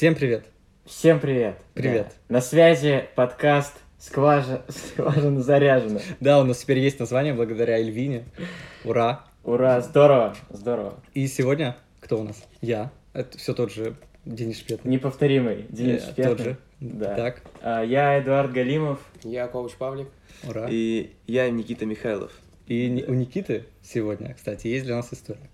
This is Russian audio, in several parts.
Всем привет. Всем привет. Привет. Да. На связи подкаст Скважа... Скважина заряжена. Да, у нас теперь есть название благодаря Эльвине. Ура. Ура, здорово, здорово. И сегодня кто у нас? Я. Это все тот же Денис Шпетный. Неповторимый Денис Э, Шпетный. Тот же. Да. Так, А, я Эдуард Галимов. Я коуч Павлик. ура. И я Никита Михайлов. И у Никиты сегодня, кстати, есть для нас история.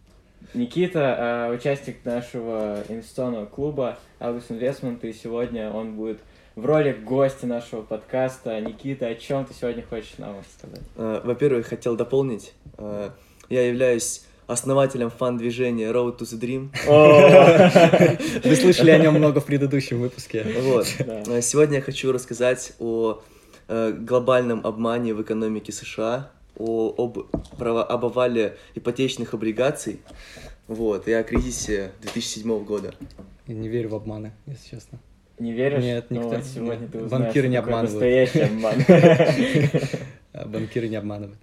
Никита, а, участник нашего инвестиционного клуба August Investment, и сегодня он будет в роли гостя нашего подкаста. Никита, о чем ты сегодня хочешь нам рассказать? Э, Во-первых, хотел дополнить. э, Я являюсь основателем фан-движения Road to the Dream. Вы слышали о нем много в предыдущем выпуске. Вот. Э, Сегодня я хочу рассказать о э, глобальном обмане в экономике США, о, об, право- об обвале ипотечных облигаций, вот, и о кризисе 2007 года. Я не верю в обманы, если честно. Не веришь? Нет, Ну никто- вот сегодня нет. ты узнаешь, Банкиры не обманывают. Настоящий обман. А Банкиры не обманывают.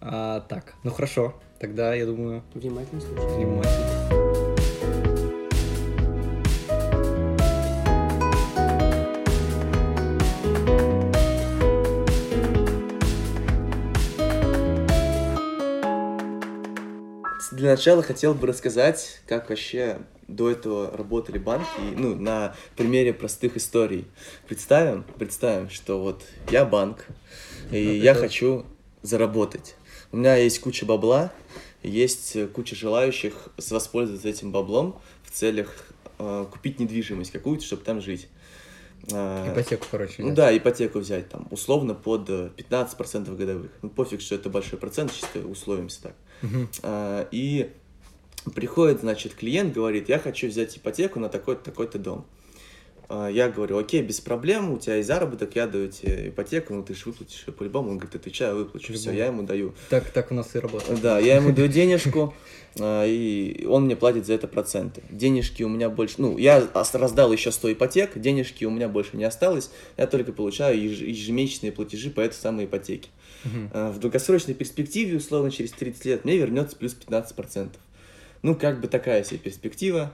А, так, ну хорошо. Тогда, я думаю, Внимательно слушай. внимательно. Для начала хотел бы рассказать, как вообще до этого работали банки, ну, на примере простых историй. Представим, представим, что вот я банк, и Ну, я это- хочу заработать. У меня есть куча бабла, есть э, куча желающих воспользоваться этим баблом в целях э, купить недвижимость какую-то, чтобы там жить. А, Ипотеку, короче. ну взять. да, ипотеку взять там, условно под э, 15% годовых. Ну пофиг, что это большой процент, чисто условимся так. А, И приходит, значит, клиент, говорит, я хочу взять ипотеку на такой-то, такой-то дом. А, Я говорю, окей, без проблем, у тебя есть заработок, я даю тебе ипотеку, ну ты же выплатишь по-любому. Он говорит, отвечаю, выплачу, все, я ему даю. Так, так у нас и работает. Да, я ему даю денежку, а, и он мне платит за это проценты. Денежки у меня больше, ну, я раздал еще 100 ипотек, денежки у меня больше не осталось, я только получаю еж- ежемесячные платежи по этой самой ипотеке. А, В долгосрочной перспективе, условно, через 30 лет мне вернется плюс 15%. Ну, как бы такая себе перспектива.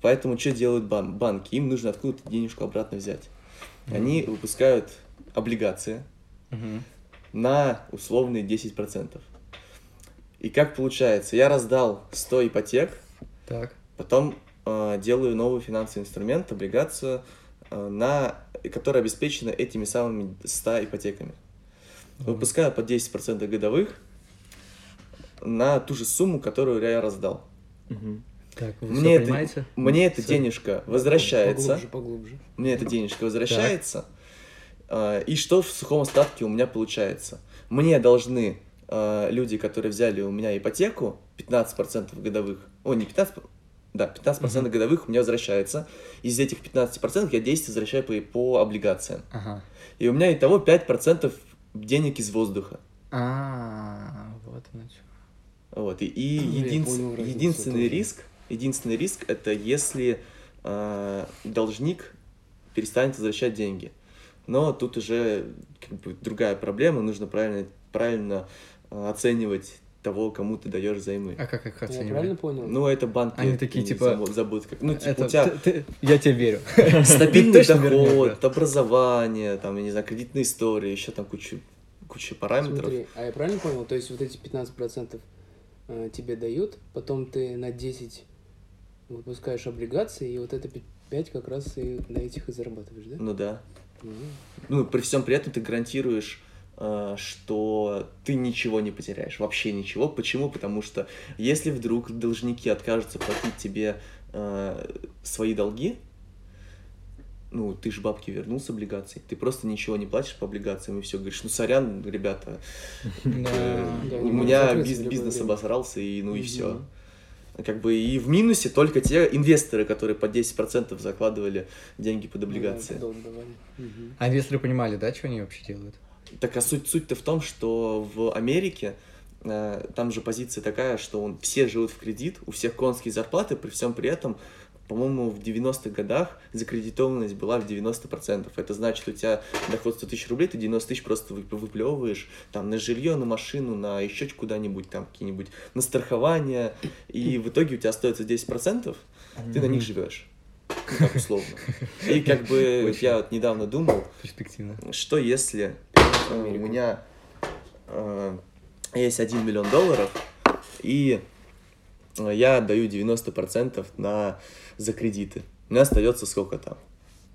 Поэтому что делают бан- банки? Им нужно откуда-то денежку обратно взять. Они выпускают облигации Мгм. на условные 10%. И как получается? Я раздал 100 ипотек, Так. потом э, делаю новый финансовый инструмент, облигацию, э, на, которая обеспечена этими самыми 100 ипотеками. Выпускаю по 10% годовых на ту же сумму, которую я раздал. Так, вы Мне это, понимаете? мне эта денежка возвращается. Поглубже, поглубже. Мне эта денежка возвращается. а, И что в сухом остатке у меня получается? Мне должны а, люди, которые взяли у меня ипотеку, 15% годовых, о, не 15, да, 15% годовых у меня возвращается. Из этих 15% я 10 возвращаю по, по облигациям. Ага. И у меня итого 5% денег из воздуха. А, вот оно чё. Вот. И, и Ну, я единс- понял единственный риск, единственный риск это если а, должник перестанет возвращать деньги. Но тут уже как бы другая проблема, нужно правильно, правильно а, оценивать того, кому ты даешь займы. А как их Я оценивали? правильно понял? Ну, это банки. Они такие, типа, забу- забудут, как, ну, типа, Это у тебя ты- ты- я тебе верю. стабильный доход, образование, там, я не знаю, кредитная история, еще там куча, куча параметров. Смотри, а я правильно понял? То есть вот эти 15% э, тебе дают, потом ты на 10 выпускаешь облигации, и вот это 5 как раз и на этих и зарабатываешь, да? Ну да. Ну, при всем при этом ты гарантируешь, что ты ничего не потеряешь, вообще ничего. Почему? Потому что если вдруг должники откажутся платить тебе э, свои долги, ну, ты же бабки вернул с облигаций, ты просто ничего не платишь по облигациям и все, говоришь, ну, сорян, ребята, э, у меня бизнес обосрался, и ну и все. Как бы и в минусе только те инвесторы, которые по 10% закладывали деньги под облигации. Давали. Мгм. А инвесторы понимали, да, что они вообще делают? Так а суть, суть-то в том, что в Америке э, там же позиция такая, что он, все живут в кредит, у всех конские зарплаты, при всем при этом, по-моему, в 90-х годах закредитованность была в 90%. Это значит, у тебя доход 100 тысяч рублей, ты 90 тысяч просто вы- выплевываешь там на жилье, на машину, на еще куда-нибудь, там какие-нибудь, на страхование, и в итоге у тебя остается 10%, ты на них живешь. ну, так условно. И как бы Очень. я вот недавно думал, Перспективно. что если э, у меня э, есть 1 миллион долларов, и э, я отдаю 90% на, за кредиты. У меня остается сколько там?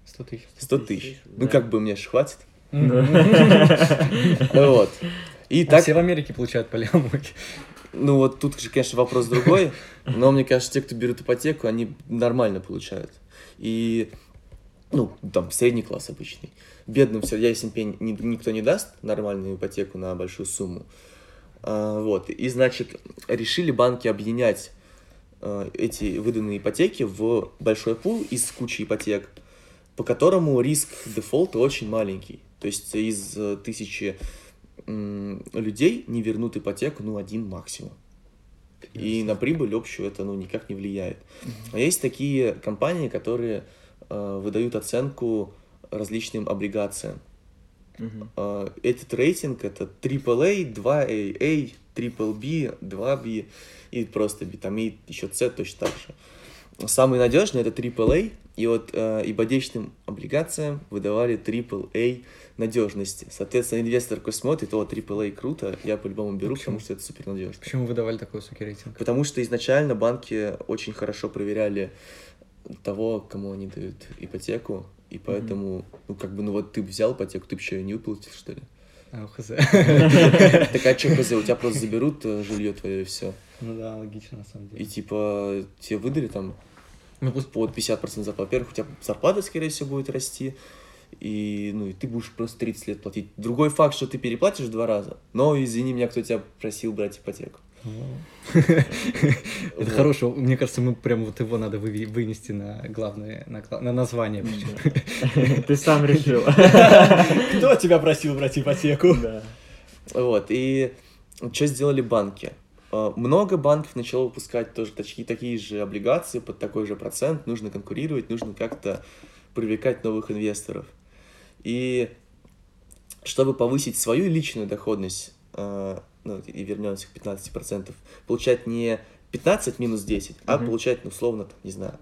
100 тысяч. 100 тысяч. Ну, Да. как бы мне же хватит. А Вот. И так, Все в Америке получают по ну вот тут же, конечно, вопрос другой, но мне кажется, те, кто берут ипотеку, они нормально получают. И, ну, там, средний класс обычный. Бедным все, ясен пень, ни- никто не даст нормальную ипотеку на большую сумму. А, вот, и, значит, решили банки объединять а, эти выданные ипотеки в большой пул из кучи ипотек, по которому риск дефолта очень маленький. То есть из э, тысячи м, людей не вернут ипотеку, ну, один максимум. И на прибыль общую это, ну, никак не влияет. А есть такие компании, которые выдают оценку различным облигациям. Мгм. Э, этот рейтинг это AAA, 2AA, Triple B, 2B и просто B, там и еще C точно так же. Самый надежный это AAA, и вот э, ипотечным облигациям выдавали AAA надежности. Соответственно, инвестор такой смотрит, о, AAA круто, я по-любому беру, Почему? потому что это супер надежно. Почему вы давали такой высокий рейтинг? Потому что изначально банки очень хорошо проверяли того, кому они дают ипотеку, и поэтому, ну, как бы, ну, вот ты взял ипотеку, ты бы еще ее не выплатил, что ли? А, хз. Так а что, хз, у тебя просто заберут э, жилье твое и все. Ну да, логично на самом И деле. типа тебе выдали там Ну, пусть под 50% зарплаты. Во-первых, у тебя зарплата, скорее всего, будет расти, и, ну, и ты будешь просто 30 лет платить. Другой факт, что ты переплатишь два раза, но, извини меня, кто тебя просил брать ипотеку. Это хорошо. Мне кажется, мы прям вот его надо вынести на главное, на, название. Ты сам решил. Кто тебя просил брать ипотеку? Вот, и что сделали банки? Э, Много банков начало выпускать тоже такие, такие же облигации под такой же процент. Нужно конкурировать, нужно как-то привлекать новых инвесторов. И чтобы повысить свою личную доходность, э, ну, и вернемся к 15%, получать не 15 минус 10, а Мгм. получать, ну, условно, там, не знаю,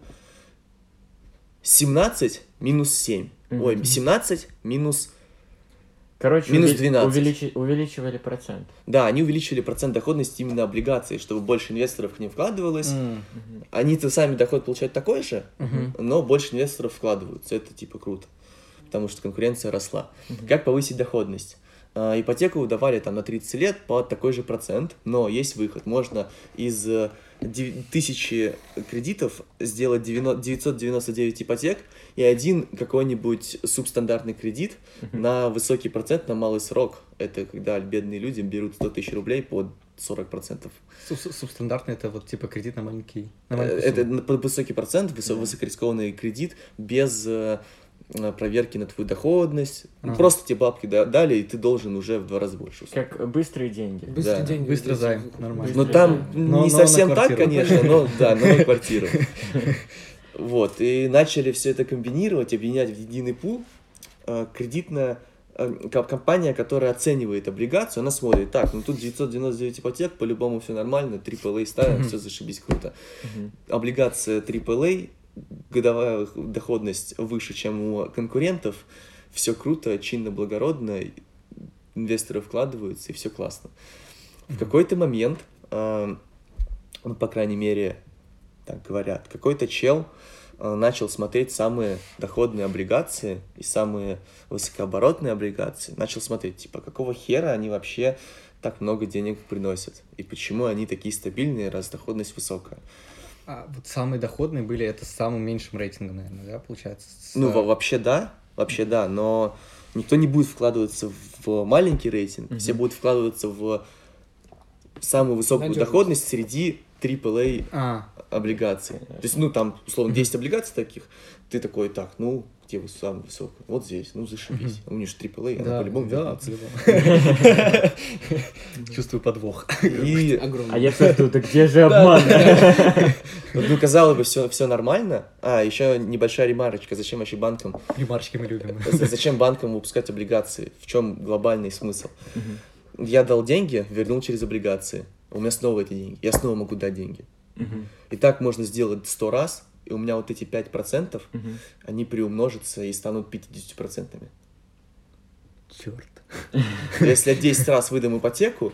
17 минус 7. Ой, Мгм. 17 минус Короче, Минус увели- 12. увеличи- увеличивали процент. Да, они увеличили процент доходности именно облигаций, чтобы больше инвесторов к ним вкладывалось. Мгм. Они-то сами доход получают такой же, мгм. но больше инвесторов вкладываются. Это типа круто, потому что конкуренция росла. Мгм. Как повысить доходность? А, Ипотеку давали там на 30 лет по такой же процент, но есть выход. Можно из э, тысячи кредитов сделать 90 999 ипотек и один какой-нибудь субстандартный кредит на высокий процент на малый срок. Это когда бедные люди берут 100 тысяч рублей под 40%. Суб- Субстандартный это вот типа кредит на маленький. на Э, Это сумму. под высокий процент, высо- Да. высокорискованный кредит без э, э, проверки на твою доходность. Ну, Ага. Просто тебе бабки да- дали, и ты должен уже в два раза больше. Как быстрые деньги. Быстрые Да. деньги. Эти займ, нормально. Ну Быстрый там. Но- не но совсем так, конечно, но да, но на квартиру. Вот, и начали все это комбинировать, объединять в единый пул. Э, Кредитная э, ко- компания, которая оценивает облигацию, она смотрит, так, ну тут 999 ипотек, по-любому все нормально, AAA ставим, все зашибись круто. Облигация AAA, годовая доходность выше, чем у конкурентов, все круто, чинно, благородно, инвесторы вкладываются, и все классно. В какой-то момент, э, ну, по крайней мере, так говорят, какой-то чел э, начал смотреть самые доходные облигации и самые высокооборотные облигации, начал смотреть, типа, какого хера они вообще так много денег приносят, и почему они такие стабильные, раз доходность высокая. А вот самые доходные были это с самым меньшим рейтингом, наверное, да, получается? С, Ну, э, во- вообще да, вообще да, но никто не будет вкладываться в маленький рейтинг, все Мгм. будут вкладываться в самую высокую Надёжность. доходность среди AAA А, облигаций. То есть, ну, там, условно, 10 облигаций таких, ты такой, так, ну, где вы самая высокая? Вот здесь, ну, зашибись. У нее же AAA, она по-любому да, вернется. Чувствую подвох. И, Огромный. А я просто, да где же обман? ну, казалось бы, все, все нормально. А, еще небольшая ремарочка, зачем вообще банкам Ремарочки мы любим. Зачем банкам выпускать облигации? В чем глобальный смысл? Я дал деньги, вернул через облигации. У меня снова эти деньги. Я снова могу дать деньги. И так можно сделать сто раз, и у меня вот эти 5%, Мгм. они приумножатся и станут 50%. Черт. Если я 10 раз выдам ипотеку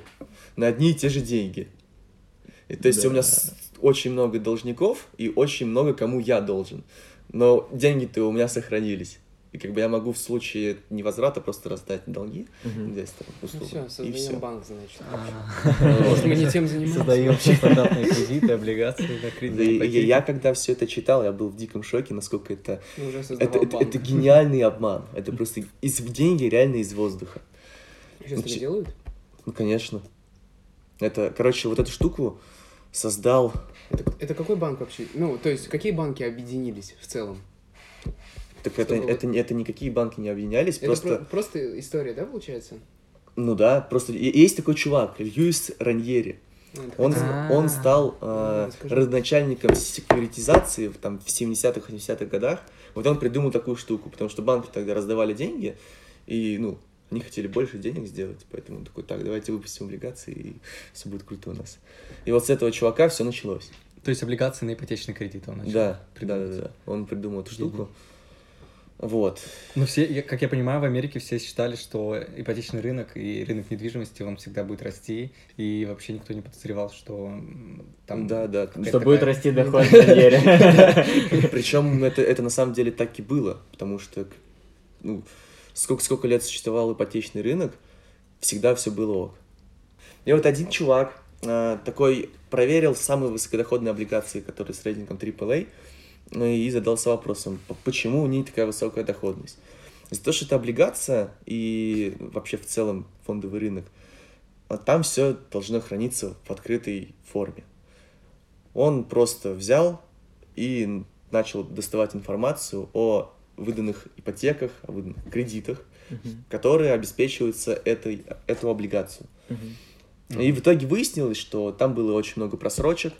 на одни и те же деньги. И, то есть у меня Да. очень много должников и очень много кому я должен. Но деньги-то у меня сохранились. И как бы я могу в случае невозврата просто раздать долги. 10 там, Ну все, и создаем все. банк, значит. А. Может, мы не тем занимаемся? Создаем стандартные кредиты, облигации на Да, кредит. и- и я, когда все это читал, я был в диком шоке, насколько это уже Это, гениальный обман. Это просто из деньги реально из воздуха. Сейчас так делают? Ну, конечно. Это, короче, вот эту штуку создал... Это, это какой банк вообще? Ну, то есть, какие банки объединились в целом? Так это, Чтобы это, это никакие банки не объединялись, Это просто... про- просто история, да, получается? Ну да, просто есть такой чувак, Льюис Раньери. Это Он, хотя- А. он стал э, Ну, расскажи. родоначальником секьюритизации в, там, в 70-х, 80-х годах. Вот он придумал такую штуку, потому что банки тогда раздавали деньги, и, ну, они хотели больше денег сделать, поэтому он такой, так, давайте выпустим облигации, и все будет круто у нас. И вот с этого чувака все началось. То есть облигации на ипотечный кредит он начал Да, да, да, да. Он придумал эту штуку. Вот. Ну, все, как я понимаю, в Америке все считали, что ипотечный рынок и рынок недвижимости, он всегда будет расти, и вообще никто не подозревал, что там... Да, да. Что будет такая- расти доход в карьере. Причем это, это на самом деле так и было, потому что ну, сколько, сколько лет существовал ипотечный рынок, всегда все было ок. И вот один чувак а, такой проверил самые высокодоходные облигации, которые с рейтингом AAA, ну и задался вопросом, почему у них такая высокая доходность. Из-за того, что это облигация и вообще в целом фондовый рынок, а там все должно храниться в открытой форме. Он просто взял и начал доставать информацию о выданных ипотеках, о выданных кредитах, Мгм. которые обеспечиваются этой, эту облигацию. Мгм. И в итоге выяснилось, что там было очень много просрочек,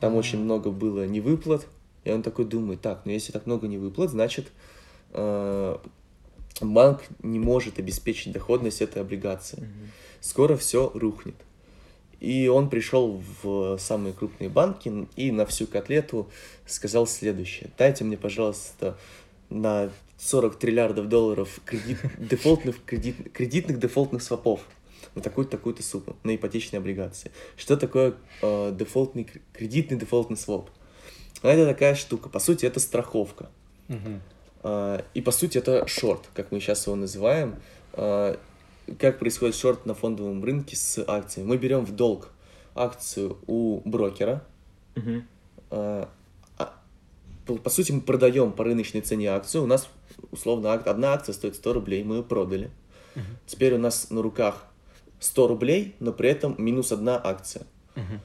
там А. очень много было невыплат. И он такой думает, так, ну если так много невыплат, значит э, банк не может обеспечить доходность этой облигации. Скоро все рухнет. И он пришел в самые крупные банки и на всю котлету сказал следующее. Дайте мне, пожалуйста, на 40 триллиардов долларов кредит, дефолтных, кредит, кредитных дефолтных свопов на такую-то, такую-то сумму, на ипотечные облигации. Что такое э, дефолтный, кр- кредитный дефолтный своп? Ну, Это такая штука. По сути, это страховка. А, И по сути это шорт, как мы сейчас его называем. А, Как происходит шорт на фондовом рынке с акциями? Мы берем в долг акцию у брокера. А, По сути, мы продаем по рыночной цене акцию. У нас, условно, одна акция стоит 100 рублей, мы ее продали. Мгм. Теперь у нас на руках 100 рублей, но при этом минус одна акция. Мгм.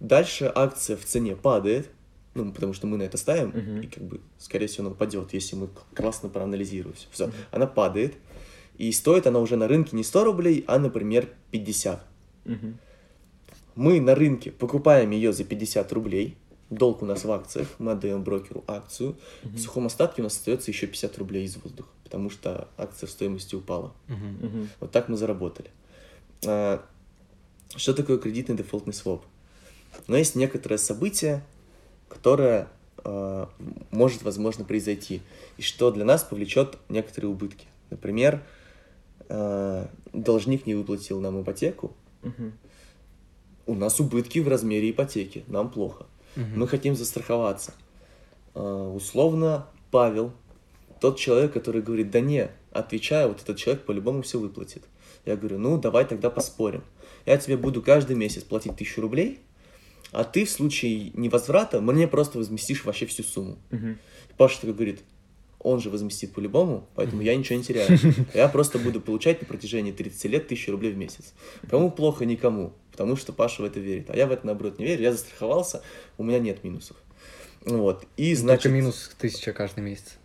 Дальше акция в цене падает, ну, потому что мы на это ставим, Мгм. и как бы, скорее всего, она упадет, если мы классно проанализируем все. Все, Мгм. она падает, и стоит она уже на рынке не 100 рублей, а, например, 50. Мгм. Мы на рынке покупаем ее за 50 рублей, долг у нас в акциях, мы отдаем брокеру акцию, в сухом остатке у нас остается еще 50 рублей из воздуха, потому что акция в стоимости упала. Мгм. Вот так мы заработали. А, Что такое кредитный дефолтный своп? Но есть некоторое событие, которое а, может, возможно, произойти, и что для нас повлечет некоторые убытки. Например, а, должник не выплатил нам ипотеку, Мгм. у нас убытки в размере ипотеки, нам плохо. Мгм. Мы хотим застраховаться. А, Условно, Павел, тот человек, который говорит, да не, отвечаю, вот этот человек по-любому все выплатит. Я говорю, ну, давай тогда поспорим. Я тебе буду каждый месяц платить тысячу рублей, а ты в случае невозврата мне просто возместишь вообще всю сумму. Мгм. Паша такой говорит, он же возместит по-любому, поэтому я ничего не теряю. Я просто буду получать на протяжении 30 лет тысячу рублей в месяц. Кому плохо, никому, потому что Паша в это верит. А я в это, наоборот, не верю. Я застраховался, у меня нет минусов. Вот. И, значит... Только минус тысяча каждый месяц.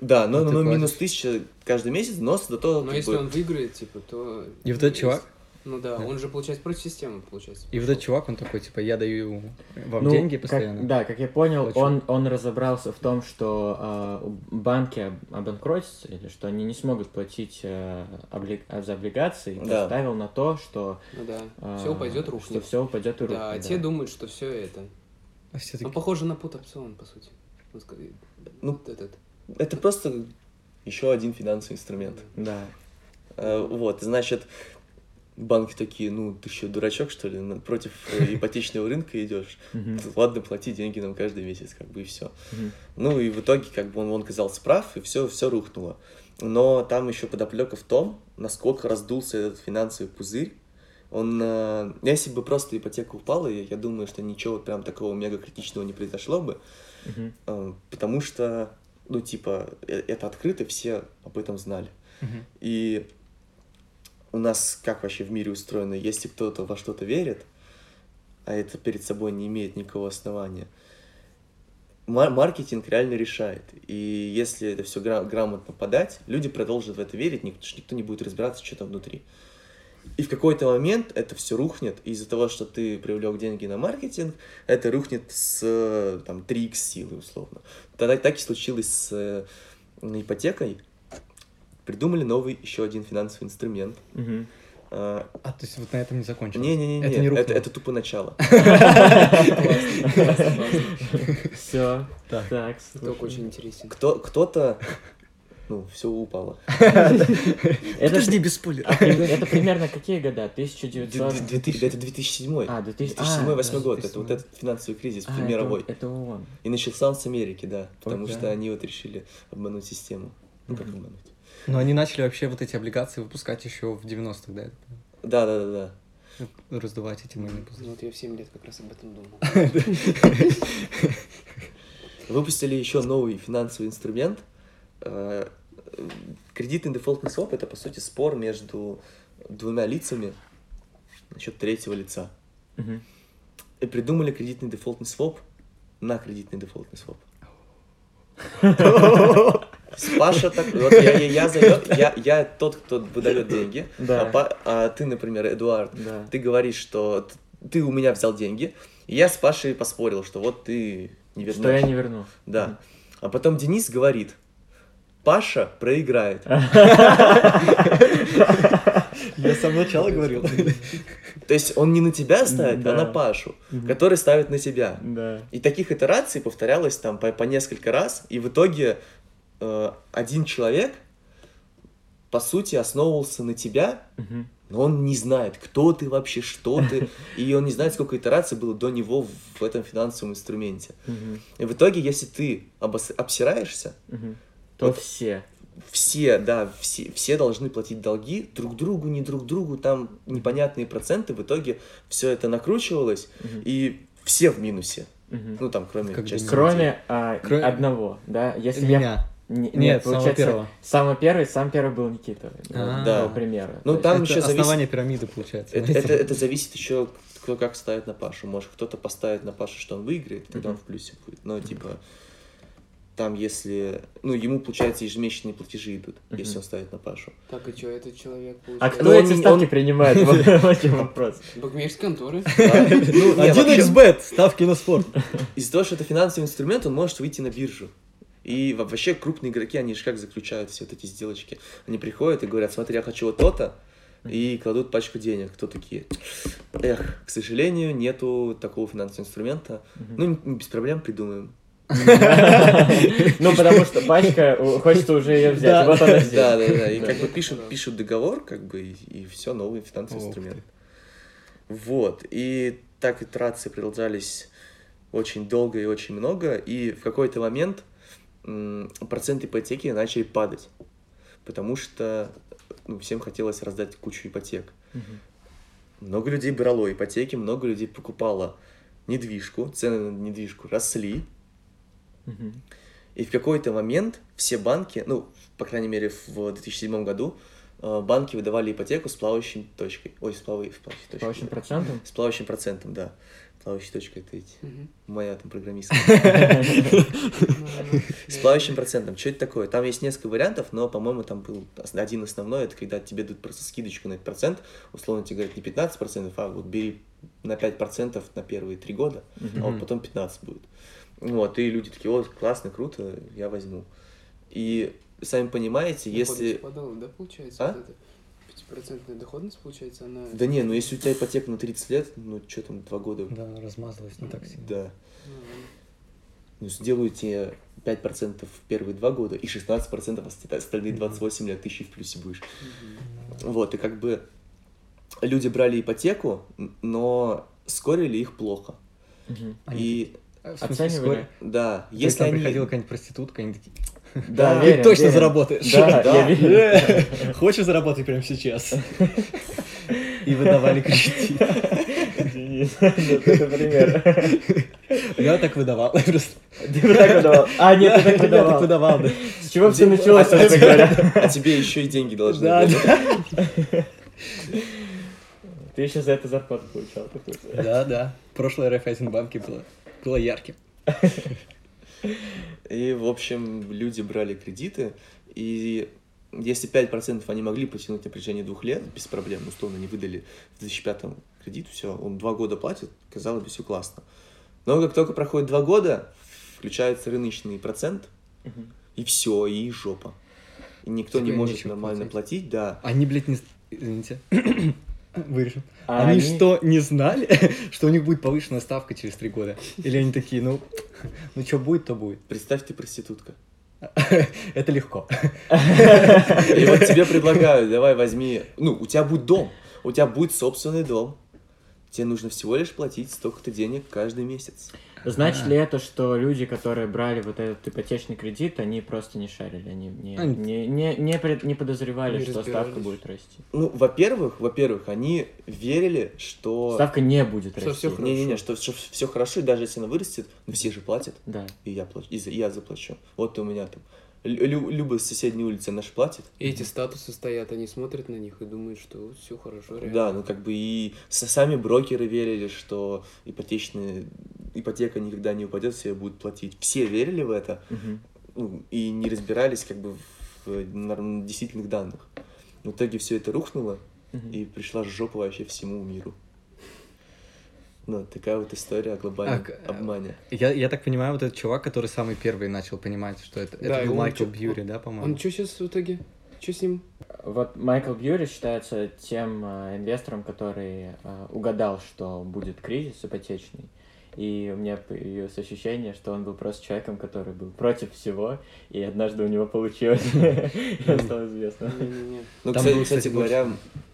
Да, но, но платишь? минус тысяча каждый месяц, но зато... Но если бы- он выиграет, типа, то... И вот этот чувак, Ну да, Да. он же, получается, против системы, получается. и вот этот чувак, он такой, типа, я даю вам Ну, деньги как- постоянно. да, как я понял, Плачу. он, он разобрался в том, что а, банки об- обанкротятся, или что они не смогут платить а, обли- а, за облигации, и Да. поставил на то, что Ну да, а, все упадет, Что рухнет. все упадет и рухнет. Да, а те думают, что все это А все-таки... Ну, похоже на пут опцион, по сути. Ну, этот. Это просто еще один финансовый инструмент. Да. Э, Вот, значит, банки такие, ну, ты что, дурачок, что ли, против э, ипотечного рынка идешь? Ладно, плати деньги нам каждый месяц, как бы, и все. Ну, и в итоге, как бы, он, он оказался прав, и все, все рухнуло. Но там еще подоплека в том, насколько раздулся этот финансовый пузырь. Он, э, если бы просто ипотека упала, я, я думаю, что ничего прям такого мега критичного не произошло бы, Мгм. э, потому что, ну, типа, э- это открыто, все об этом знали. Мгм. И у нас как вообще в мире устроено, если кто-то во что-то верит, а это перед собой не имеет никакого основания, мар- маркетинг реально решает. И если это все грамотно подать, люди продолжат в это верить, никто, никто не будет разбираться, что там внутри. И в какой-то момент это все рухнет из-за того, что ты привлек деньги на маркетинг, это рухнет с там 3х силы условно. Тогда так и случилось с э, ипотекой. Придумали новый еще один финансовый инструмент. Мгм. А, А, то есть вот на этом не закончилось? Не-не-не, Это не это, рухнуло. это тупо начало. Все. Так. Слушай. очень интересен. Кто, кто-то, ну, все упало. Это, Подожди, без спойлеров. а, при- это примерно какие года? 1900? Д- д- 2000 Это 2007. А, 2000 2007-2008 а, год. 2007. Это вот этот финансовый кризис А, это- мировой. Это ООН. И начался он с Америки, да. Потому что они вот решили обмануть систему. Ну, как обмануть? Но они начали вообще вот эти облигации выпускать еще в 90-х, да? Да-да-да. Ну, Раздувать эти мыльные Ну, пузыри. Вот я в 7 лет как раз об этом думал. Выпустили еще новый финансовый инструмент. Э, Кредитный дефолтный своп это, по сути, спор между двумя лицами насчет третьего лица. И придумали кредитный дефолтный своп на кредитный дефолтный своп. Паша так, вот я, я, я, зовет- я, я тот, кто выдает деньги, Да. а, Па- а ты, например, Эдуард, Да. ты говоришь, что ты у меня взял деньги, и я с Пашей поспорил, что вот ты не вернешь. Что я не верну. Да. А потом Денис говорит, Паша проиграет. Я с самого начала говорил. То есть он не на тебя ставит, а Да. на Пашу, Мгм. который ставит на тебя. Да. И таких итераций повторялось там по, по несколько раз, и в итоге один человек, по сути, основывался на тебя, но он не знает, кто ты вообще, что ты, и он не знает, сколько итераций было до него в этом финансовом инструменте. И в итоге, если ты обос- обсираешься. То Вот. все. все, да, все, все должны платить долги друг другу, не друг другу, там непонятные проценты, в итоге все это накручивалось, Мгм. и все в минусе. Мгм. Ну, там, кроме Как части. Кроме а, Кроме- одного, да? Если я... Не- Нет, Нет, самого получается, первого. самый первый, сам первый был Никита. А. Да. По примеру. Ну, там Это еще зависит- основание пирамиды, получается. Это, это, это зависит еще, кто как ставит на Пашу. Может, кто-то поставит на Пашу, что он выиграет, тогда он в плюсе будет. Но, типа, там, если... Ну, ему, получается, ежемесячные платежи идут, если он ставит на Пашу. Так, и что, этот человек А получается? кто Ну, эти он- ставки принимает? Вот вопрос. Букмекерские конторы. Ну, Один xbet, ставки на спорт. Из-за того, что это финансовый инструмент, он может выйти на биржу. И во- вообще крупные игроки, они же как заключают все вот эти сделочки? Они приходят и говорят, смотри, я хочу вот то-то, и кладут пачку денег. Кто такие? Эх, к сожалению, нету такого финансового инструмента. Ну, без проблем придумаем. Ну, потому что пачка, хочется уже ее взять. Да. Вот она здесь. Да, да, да. И как бы пишут, пишут договор, как бы, и, все, новый финансовый инструмент. Вот. И так итерации продолжались очень долго и очень много, и в какой-то момент м, проценты ипотеки начали падать, потому что ну, всем хотелось раздать кучу ипотек. Мгм. Много людей брало ипотеки, много людей покупало недвижку, цены на недвижку росли, Мгм. и в какой-то момент все банки, ну, по крайней мере, в 2007 году, э, банки выдавали ипотеку с плавающей точкой. Ой, с, плавай- с плавающей точкой. По очень процентам? С плавающим процентом, да. Плавающая точка это ведь Мгм. моя там программистка. С плавающим процентом. Что это такое? Там есть несколько вариантов, но, по-моему, там был один основной, это когда тебе дают просто скидочку на этот процент, условно тебе говорят не 15%, а вот бери на 5% на первые три года, а вот потом 15 будет. Вот, и люди такие, вот, классно, круто, я возьму. И сами понимаете, Ну, если... совпадало, да, получается? А? вот это? 5% доходность, получается, она... Да не, ну если у тебя ипотека на 30 лет, ну что там, два года. Да, размазалось не так сильно. Да. Ну. Ну, сделаю тебе 5% в первые два года и 16% ост- остальные 28 лет ты еще и в плюсе будешь. Вот, и как бы люди брали ипотеку, но скорили их плохо. Они И А, в смысле, Оценивали? вскоре? да, Если они... приходила какая-нибудь проститутка, они такие, Да, ты точно уверен. заработаешь. Да, Да. я. Э, Хочешь заработать прямо сейчас? И выдавали кредит. Денис, это пример. Я так выдавал. Просто. Ты так выдавал. А, нет, ты так Я так выдавал. выдавал, да. С чего все началось, а- собственно говоря? А тебе еще и деньги должны Да, были. Ты еще за это зарплату получал. Да, да. Прошлое Райфайзенбанке было, было ярким. И, в общем, люди брали кредиты, и если 5% они могли потянуть на протяжении двух лет без проблем, условно, они выдали в 2005 кредит, все, он два года платит, казалось бы, все классно. Но как только проходит два года, включается рыночный процент, Мгм. и все, и жопа. И никто не Тебе может нечего нормально платить, да. Они, блядь, не... Извините. Вырежем. А они, они- что, не знали, что у них будет повышенная ставка через три года? Или они такие, ну, ну что будет, то будет. Представь, ты проститутка. Это легко. И вот тебе предлагают, давай возьми, ну, у тебя будет дом, у тебя будет собственный дом. Тебе нужно всего лишь платить столько-то денег каждый месяц. Значит А. ли это, что люди, которые брали вот этот ипотечный кредит, они просто не шарили, они не, не, не, не, пред- не подозревали, Не что ставка будет расти? Ну, во-первых, во-первых, они верили, что... Ставка не будет Что расти. Не-не-не, что, все хорошо, и даже если она вырастет, ну все же платят, Да. и я плачу, и я заплачу. Вот у меня там. Лю- Люба с соседней улицы наш платит. И эти статусы стоят, они смотрят на них и думают, что все хорошо, реально. Да, ну как бы и сами брокеры верили, что ипотечная ипотека никогда не упадет, все будут платить. Все верили в это, ну, и не разбирались как бы в действительных данных. В итоге все это рухнуло, Мгм. и пришла жопа вообще всему миру. Ну, такая вот история о глобальном А, обмане. Я, я так понимаю, вот этот чувак, который самый первый начал понимать, что это, Да, это был Майкл Бьюри, да, по-моему? Он что сейчас в итоге? Что с ним? Вот Майкл Бьюри считается тем а, инвестором, который а, угадал, что будет кризис ипотечный. И у меня появилось ощущение, что он был просто человеком, который был против всего, и однажды у него получилось, и он стал известным. Ну, кстати, говоря,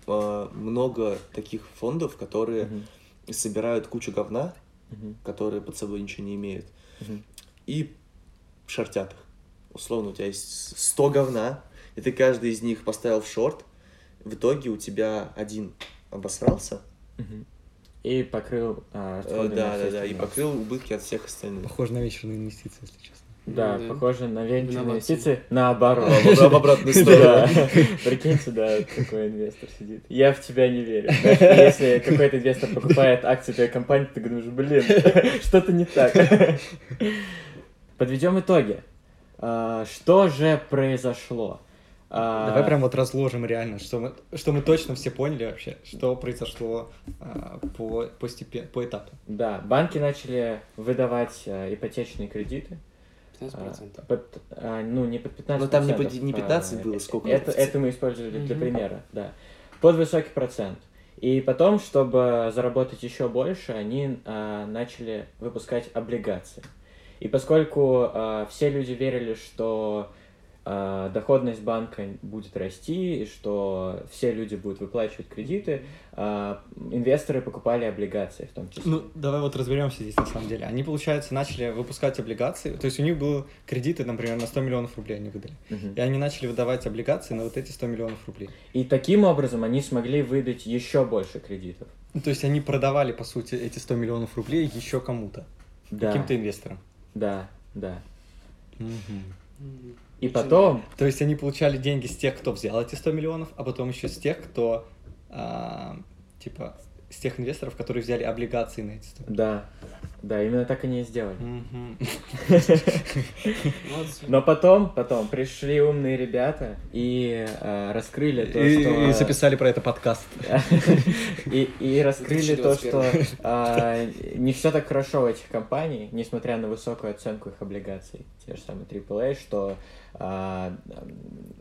а, много таких фондов, которые собирают кучу говна, которые под собой ничего не имеют, и шортят их. Условно, у тебя есть 100 говна, и ты каждый из них поставил в шорт, в итоге у тебя один обосрался. И покрыл э, на да, да, да, и покрыл убытки от всех остальных. Похоже на вечерные инвестиции, если честно. Да, Да. похоже на венчурные Инновации. инвестиции наоборот. В об- в обратную сторону. Прикиньте, да, такой инвестор сидит. Я в тебя не верю. Если какой-то инвестор покупает акции твоей компании, ты думаешь, блин, что-то не так. Подведем итоги. А, Что же произошло? А, Давай прям вот разложим реально, что мы, что мы точно все поняли вообще, что произошло а, по, постепенно, по этапу. Да, банки начали выдавать а, ипотечные кредиты. 15%. А, под, а, ну, не под 15%. Ну, там не под- не 15 а, было, сколько? Это, это мы использовали для Мгм. примера, да. Под высокий процент. И потом, чтобы заработать еще больше, они а, начали выпускать облигации. И поскольку а, все люди верили, что а, доходность банка будет расти, и что все люди будут выплачивать кредиты, а, инвесторы покупали облигации в том числе. Ну, давай вот разберемся здесь на самом деле. Они, получается, начали выпускать облигации, то есть у них были кредиты, например, на 100 миллионов рублей они выдали. Мгм. И они начали выдавать облигации на вот эти 100 миллионов рублей. И таким образом они смогли выдать еще больше кредитов. Ну, то есть они продавали, по сути, эти 100 миллионов рублей еще кому-то, Да, каким-то инвесторам. да, да. Мгм. И потом, То есть они получали деньги с тех, кто взял эти 100 миллионов, а потом еще с тех, кто, а, типа, с тех инвесторов, которые взяли облигации на эти 100 да, да, именно так они и сделали. Но потом, потом пришли умные ребята и э, раскрыли то, что... и записали про это подкаст. И, и раскрыли то, что 2021. а, не все так хорошо у этих компаний, несмотря на высокую оценку их облигаций, те же самые AAA, что а,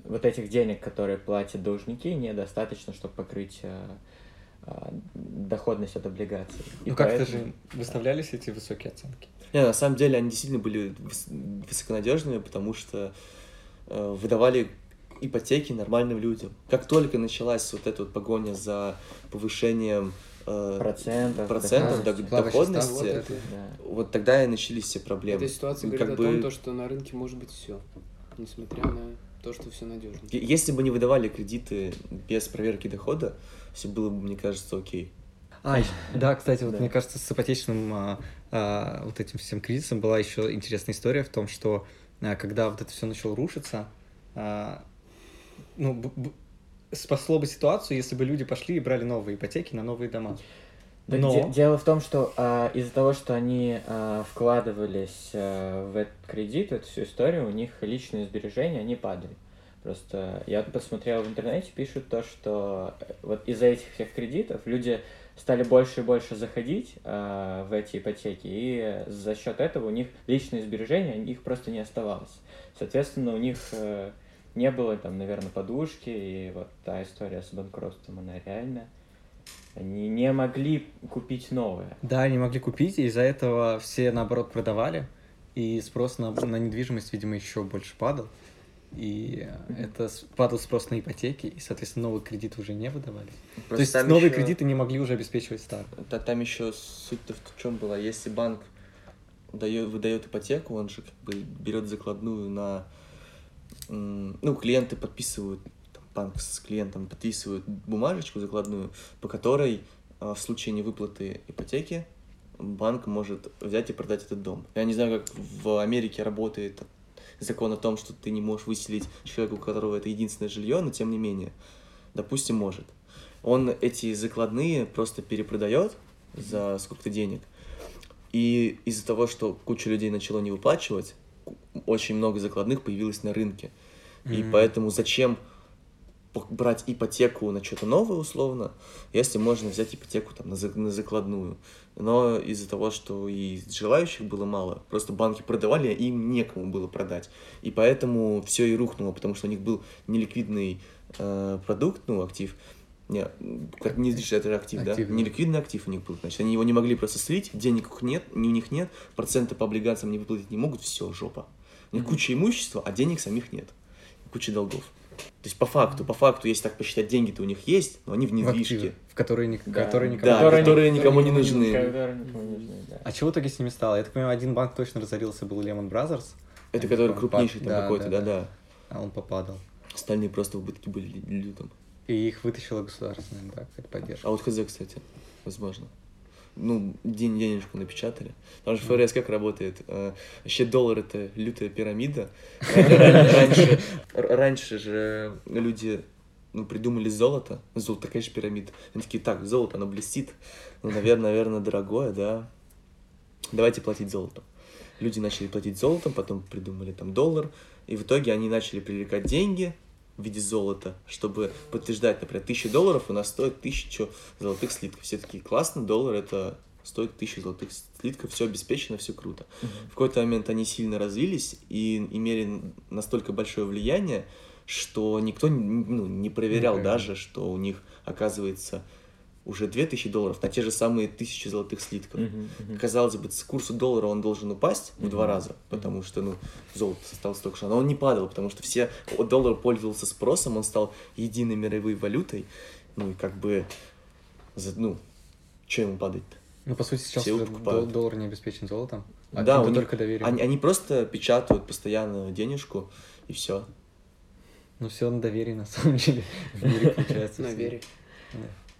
вот этих денег, которые платят должники, недостаточно, чтобы покрыть э, доходность от облигаций. Ну как-то поэтому- же выставлялись эти высокие оценки. Не, на самом деле они действительно были выс- высоконадежными, потому что э, выдавали ипотеки нормальным людям. Как только началась вот эта вот погоня за повышением э, Процентов, процентов доходности. до- Плавающий Вот доходности, это. Вот тогда и начались все проблемы. Эта ситуация говорит как о том, бы- то, что на рынке может быть все, несмотря на то, что все надежно. Если бы не выдавали кредиты без проверки дохода, все было бы, мне кажется, окей. А, да, кстати, вот Да. мне кажется, с ипотечным а, а, вот этим всем кризисом была еще интересная история в том, что а, когда вот это все начало рушиться, а, ну, б- б- спасло бы ситуацию, если бы люди пошли и брали новые ипотеки на новые дома. Так Но- де- дело в том, что а, из-за того, что они а, вкладывались а, в этот кредит, в эту всю историю, у них личные сбережения, они падали. Просто я посмотрел в интернете, пишут то, что э, вот из-за этих всех кредитов люди стали больше и больше заходить а, в эти ипотеки, и за счет этого у них личные сбережения, их просто не оставалось. Соответственно, у них э, не было там, наверное, подушки, и вот та история с банкротством, она реальная. Они не могли купить новое. Да, они могли купить, и из-за этого все, наоборот, продавали, и спрос на, на недвижимость, видимо, еще больше падал. И это падал спрос на ипотеки, и, соответственно, новые кредиты уже не выдавались. То есть новые ещё- кредиты не могли уже обеспечивать старые. Да, там еще суть-то в чем была, если банк дает, выдает ипотеку, он же как бы берет закладную на... Ну, клиенты подписывают, банк с клиентом подписывают бумажечку закладную, по которой а, в случае невыплаты ипотеки банк может взять и продать этот дом. Я не знаю, как в Америке работает закон о том, что ты не можешь выселить человека, у которого это единственное жилье, но тем не менее, допустим, может. Он эти закладные просто перепродает за сколько-то денег. И из-за того, что куча людей начало не выплачивать, очень много закладных появилось на рынке. И Мгм. поэтому зачем брать ипотеку на что-то новое условно, если можно взять ипотеку там, на, за- на закладную. Но из-за того, что и желающих было мало, просто банки продавали, а им некому было продать. И поэтому все и рухнуло, потому что у них был неликвидный э, продукт, ну, актив, не, как не это актив, Актив, да? Неликвидный актив у них был, значит, они его не могли просто слить, денег у них нет, у них нет, проценты по облигациям не выплатить не могут, все, жопа. У них куча имущества, а денег самих нет. Куча долгов. То есть по факту, по факту, если так посчитать, деньги-то у них есть, но они в В недвижке. активы, в которые, ни- Да. которые никому Да, Которые которые ни- никому не нужны. Которые никому не нужны, да. А чего в итоге с ними стало? Я так понимаю, один банк точно разорился, был Lehman Brothers, Это который крупнейший там да, какой-то, да, да-да. а он попадал. Остальные просто в убытке были лю- лютом. И их вытащило государство, наверное, да, какая-то поддержка. А вот ХЗ, кстати, возможно. Ну, день денежку напечатали. Потому что ФРС как работает? Э, Вообще доллар это лютая пирамида. Раньше же люди ну, придумали золото. Золото такая же пирамида. Они такие, так, золото, оно блестит. Ну, наверное, наверное, дорогое, да. Давайте платить золотом. Люди начали платить золотом, потом придумали там доллар. И в итоге они начали привлекать деньги в виде золота, чтобы подтверждать, например, тысяча долларов у нас стоит тысячу золотых слитков. Все такие, классно, доллар это стоит тысячу золотых слитков, все обеспечено, все круто. В какой-то момент они сильно развились и имели настолько большое влияние, что никто ну, не проверял проверял. даже, что у них оказывается уже 2000 долларов на те же самые тысячи золотых слитков. Мгм, мгм. Казалось бы, с курсу доллара он должен упасть в два раза, потому что, ну, золото стало столько же. Но он не падал, потому что все... Доллар пользовался спросом, он стал единой мировой валютой. Ну, и как бы... за- Ну, что ему падать-то? Ну, по сути, сейчас Все уже дол- доллар не обеспечен золотом, а Да, у них- только доверием. Они, они просто печатают постоянно денежку, и все. Ну, все на доверии, на самом деле, в мире получается. На вере.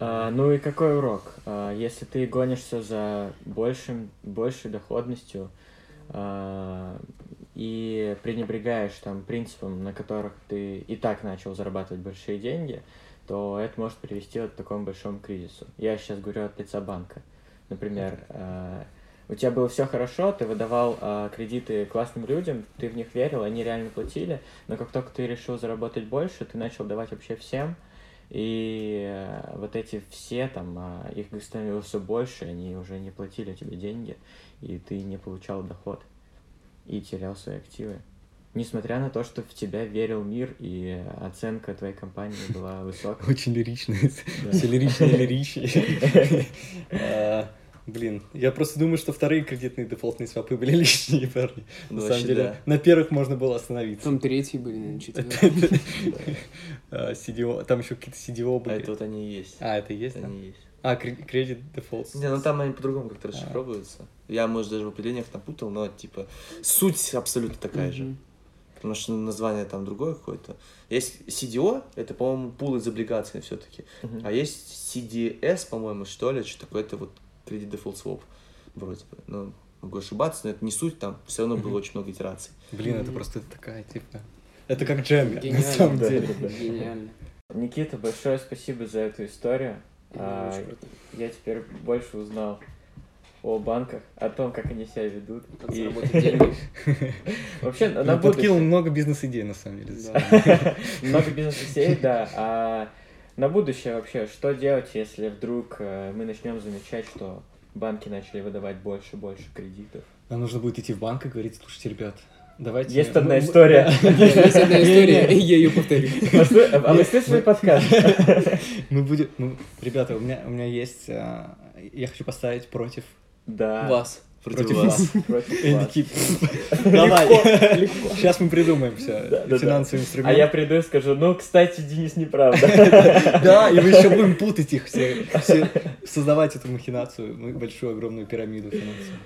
А, ну и какой урок? А, если ты гонишься за большим, большей доходностью а, и пренебрегаешь там принципам, на которых ты и так начал зарабатывать большие деньги, то это может привести вот к такому большому кризису. Я сейчас говорю от лица банка. Например, а, у тебя было все хорошо, ты выдавал а, кредиты классным людям, ты в них верил, они реально платили, но как только ты решил заработать больше, ты начал давать вообще всем, и э, вот эти все там, а, их становилось все больше, они уже не платили тебе деньги, и ты не получал доход и терял свои активы. несмотря на то, что в тебя верил мир и оценка твоей компании была высокая. Очень лирично. Да. Все лиричнее и лиричнее. А, Блин, я просто думаю, что вторые кредитные дефолтные свопы были лишние, парни. На самом деле, на первых можно было остановиться. Там третьи были, наверное, четвертые. А, CDO, там еще какие-то CDO А были. это вот они и есть. А, это и есть, Это да? они есть. А, кредит дефолт. Не, ну там они по-другому как-то А. расшифровываются. Я, может, даже в определениях напутал, но, типа, суть абсолютно такая же. Мгм. Потому что название там другое какое-то. Есть CDO, это, по-моему, пул из облигаций все-таки. Мгм. А есть CDS, по-моему, что ли, что такое, это вот кредит дефолт своп вроде бы. Ну, могу ошибаться, но это не суть, там все равно было Мгм. очень много итераций. Блин, это Мгм. просто такая, типа... Это как Дженга, на самом деле. Гениально. Никита, большое спасибо за эту историю. А, я теперь больше узнал о банках, о том, как они себя ведут. Как И. Вообще, на Ну, подкинул будущее. много бизнес-идей, на самом деле. Много бизнес-идей, да. А на будущее вообще, что делать, если вдруг э, мы начнем замечать, что банки начали выдавать больше и больше кредитов? Нам нужно будет идти в банк и говорить, слушайте, ребят, давайте... Есть одна мы- мы- история. Есть одна история, и я ее повторю. А вы слышали подкаст? Мы будем... ну, ребята, у меня, у меня есть... а, Я хочу поставить против... Да. Вас. Против вас. Против Э, вас. Давай. легко. Сейчас мы придумаем все. Финансовый А инструмент. я приду и скажу, ну, кстати, Денис, неправда. Да, и мы еще будем путать их все, создавать эту махинацию, ну, большую огромную пирамиду финансовую.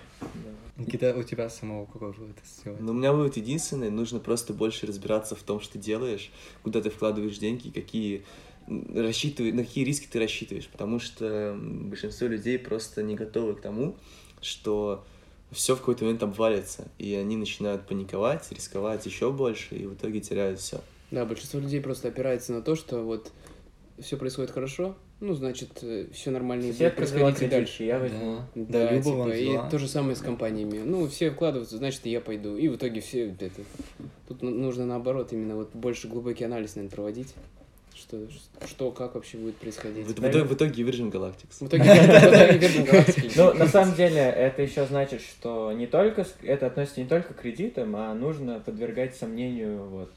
Никита, у тебя самого какой вывод из всего? Но у меня вывод единственный, нужно просто больше разбираться в том, что делаешь, куда ты вкладываешь деньги, какие м, рассчитывай, на какие риски ты рассчитываешь, потому что большинство людей просто не готовы к тому, что все в какой-то момент обвалится, и они начинают паниковать, рисковать еще больше, и в итоге теряют все. Да, большинство людей просто опирается на то, что вот все происходит хорошо, ну, значит, все нормально и будет происходить и дальше. я возьму. Да, вам типа, и взяла. то же самое с компаниями. Ну, все вкладываются, значит, и я пойду. И в итоге все это... Тут ну- нужно наоборот, именно вот больше глубокий анализ, наверное, проводить. Что, что как вообще будет происходить. В, в итоге, в итоге Virgin Galactics. В итоге, в итоге Virgin Galactic. Ну, на самом деле, это еще значит, что не только это относится не только к кредитам, а нужно подвергать сомнению вот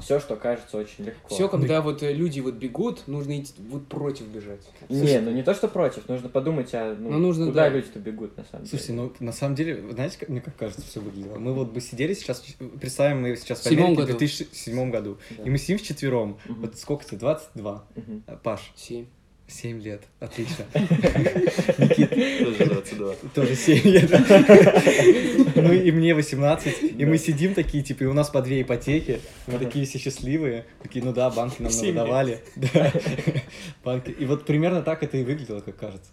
все, что кажется очень легко. Все, когда вот э, люди вот бегут, нужно идти вот против бежать. Не, ну не то, что против, нужно подумать, а ну, Ну, нужно, куда да. люди-то бегут на самом Слушайте, деле. ну на самом деле, знаете, как, мне как кажется, все выглядело. Мы вот бы сидели сейчас, представим, мы сейчас в В Америке в году. 2007 году, Да. и мы сидим вчетвером. Мгм. Вот сколько тебе? 22? Мгм. А, Паш, Семь. 7 лет. Отлично. Тоже 22. Тоже 7 лет. Ну и мне 18. И мы сидим такие, типа, и у нас по две ипотеки. Мы такие все счастливые. Такие, ну да, банки нам Семь лет. выдавали. Да. Банки. И вот примерно так это и выглядело, как кажется.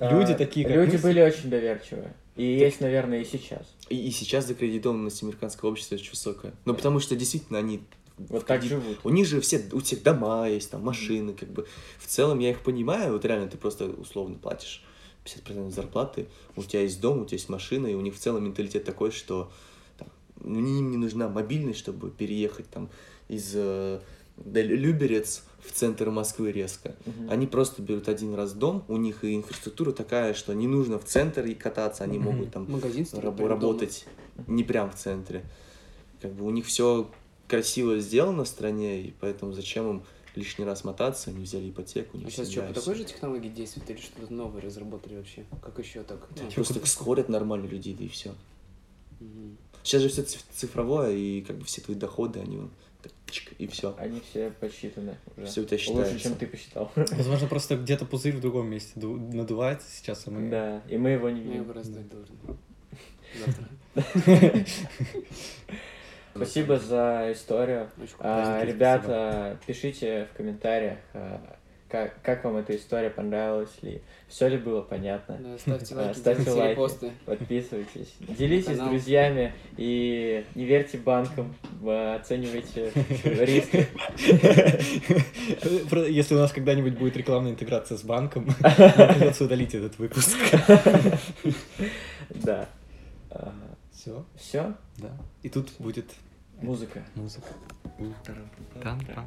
Люди А, такие, как Люди были очень доверчивые. И есть, наверное, и сейчас. И, и сейчас закредитованность американского общества очень высокая. Ну, потому что действительно они Вот так живут. У них же все, у всех дома есть, там машины, как бы. В целом я их понимаю, вот реально ты просто условно платишь 50% зарплаты, у тебя есть дом, у тебя есть машина, и у них в целом менталитет такой, что там, ну, им не нужна мобильность, чтобы переехать там из э, Люберец в центр Москвы резко. Мгм. Они просто берут один раз дом, у них и инфраструктура такая, что не нужно в центр и кататься, они Мгм. могут там Магазин раб- дома. работать не прям в центре. Как бы у них все красиво сделано в стране, и поэтому зачем им лишний раз мотаться, они взяли ипотеку, них А сейчас что, и по такой же технологии действует или что-то новое разработали вообще? Как еще так? Ну, Просто так сходят нормально людей, да и все. мгм. Сейчас же все цифровое, и как бы все твои доходы, они и все. Они все посчитаны уже. Все у тебя Лучше, считается. чем ты посчитал. Возможно, просто где-то пузырь в другом месте ду- надувается сейчас, а мы... Да, и мы его не Я видим. его раздать должен. Завтра. Спасибо за историю. А, ребята, пишите в комментариях, а, как, как вам эта история понравилась ли, все ли было понятно. Да, ставьте А, лайки, ставьте лайки. репосты. Подписывайтесь, делитесь с Канал. друзьями и не верьте банкам, а, оценивайте риски. Если у нас когда-нибудь будет рекламная интеграция с банком, придется удалить этот выпуск. Да. Все, Все, да. И тут будет музыка. музыка. Там-там.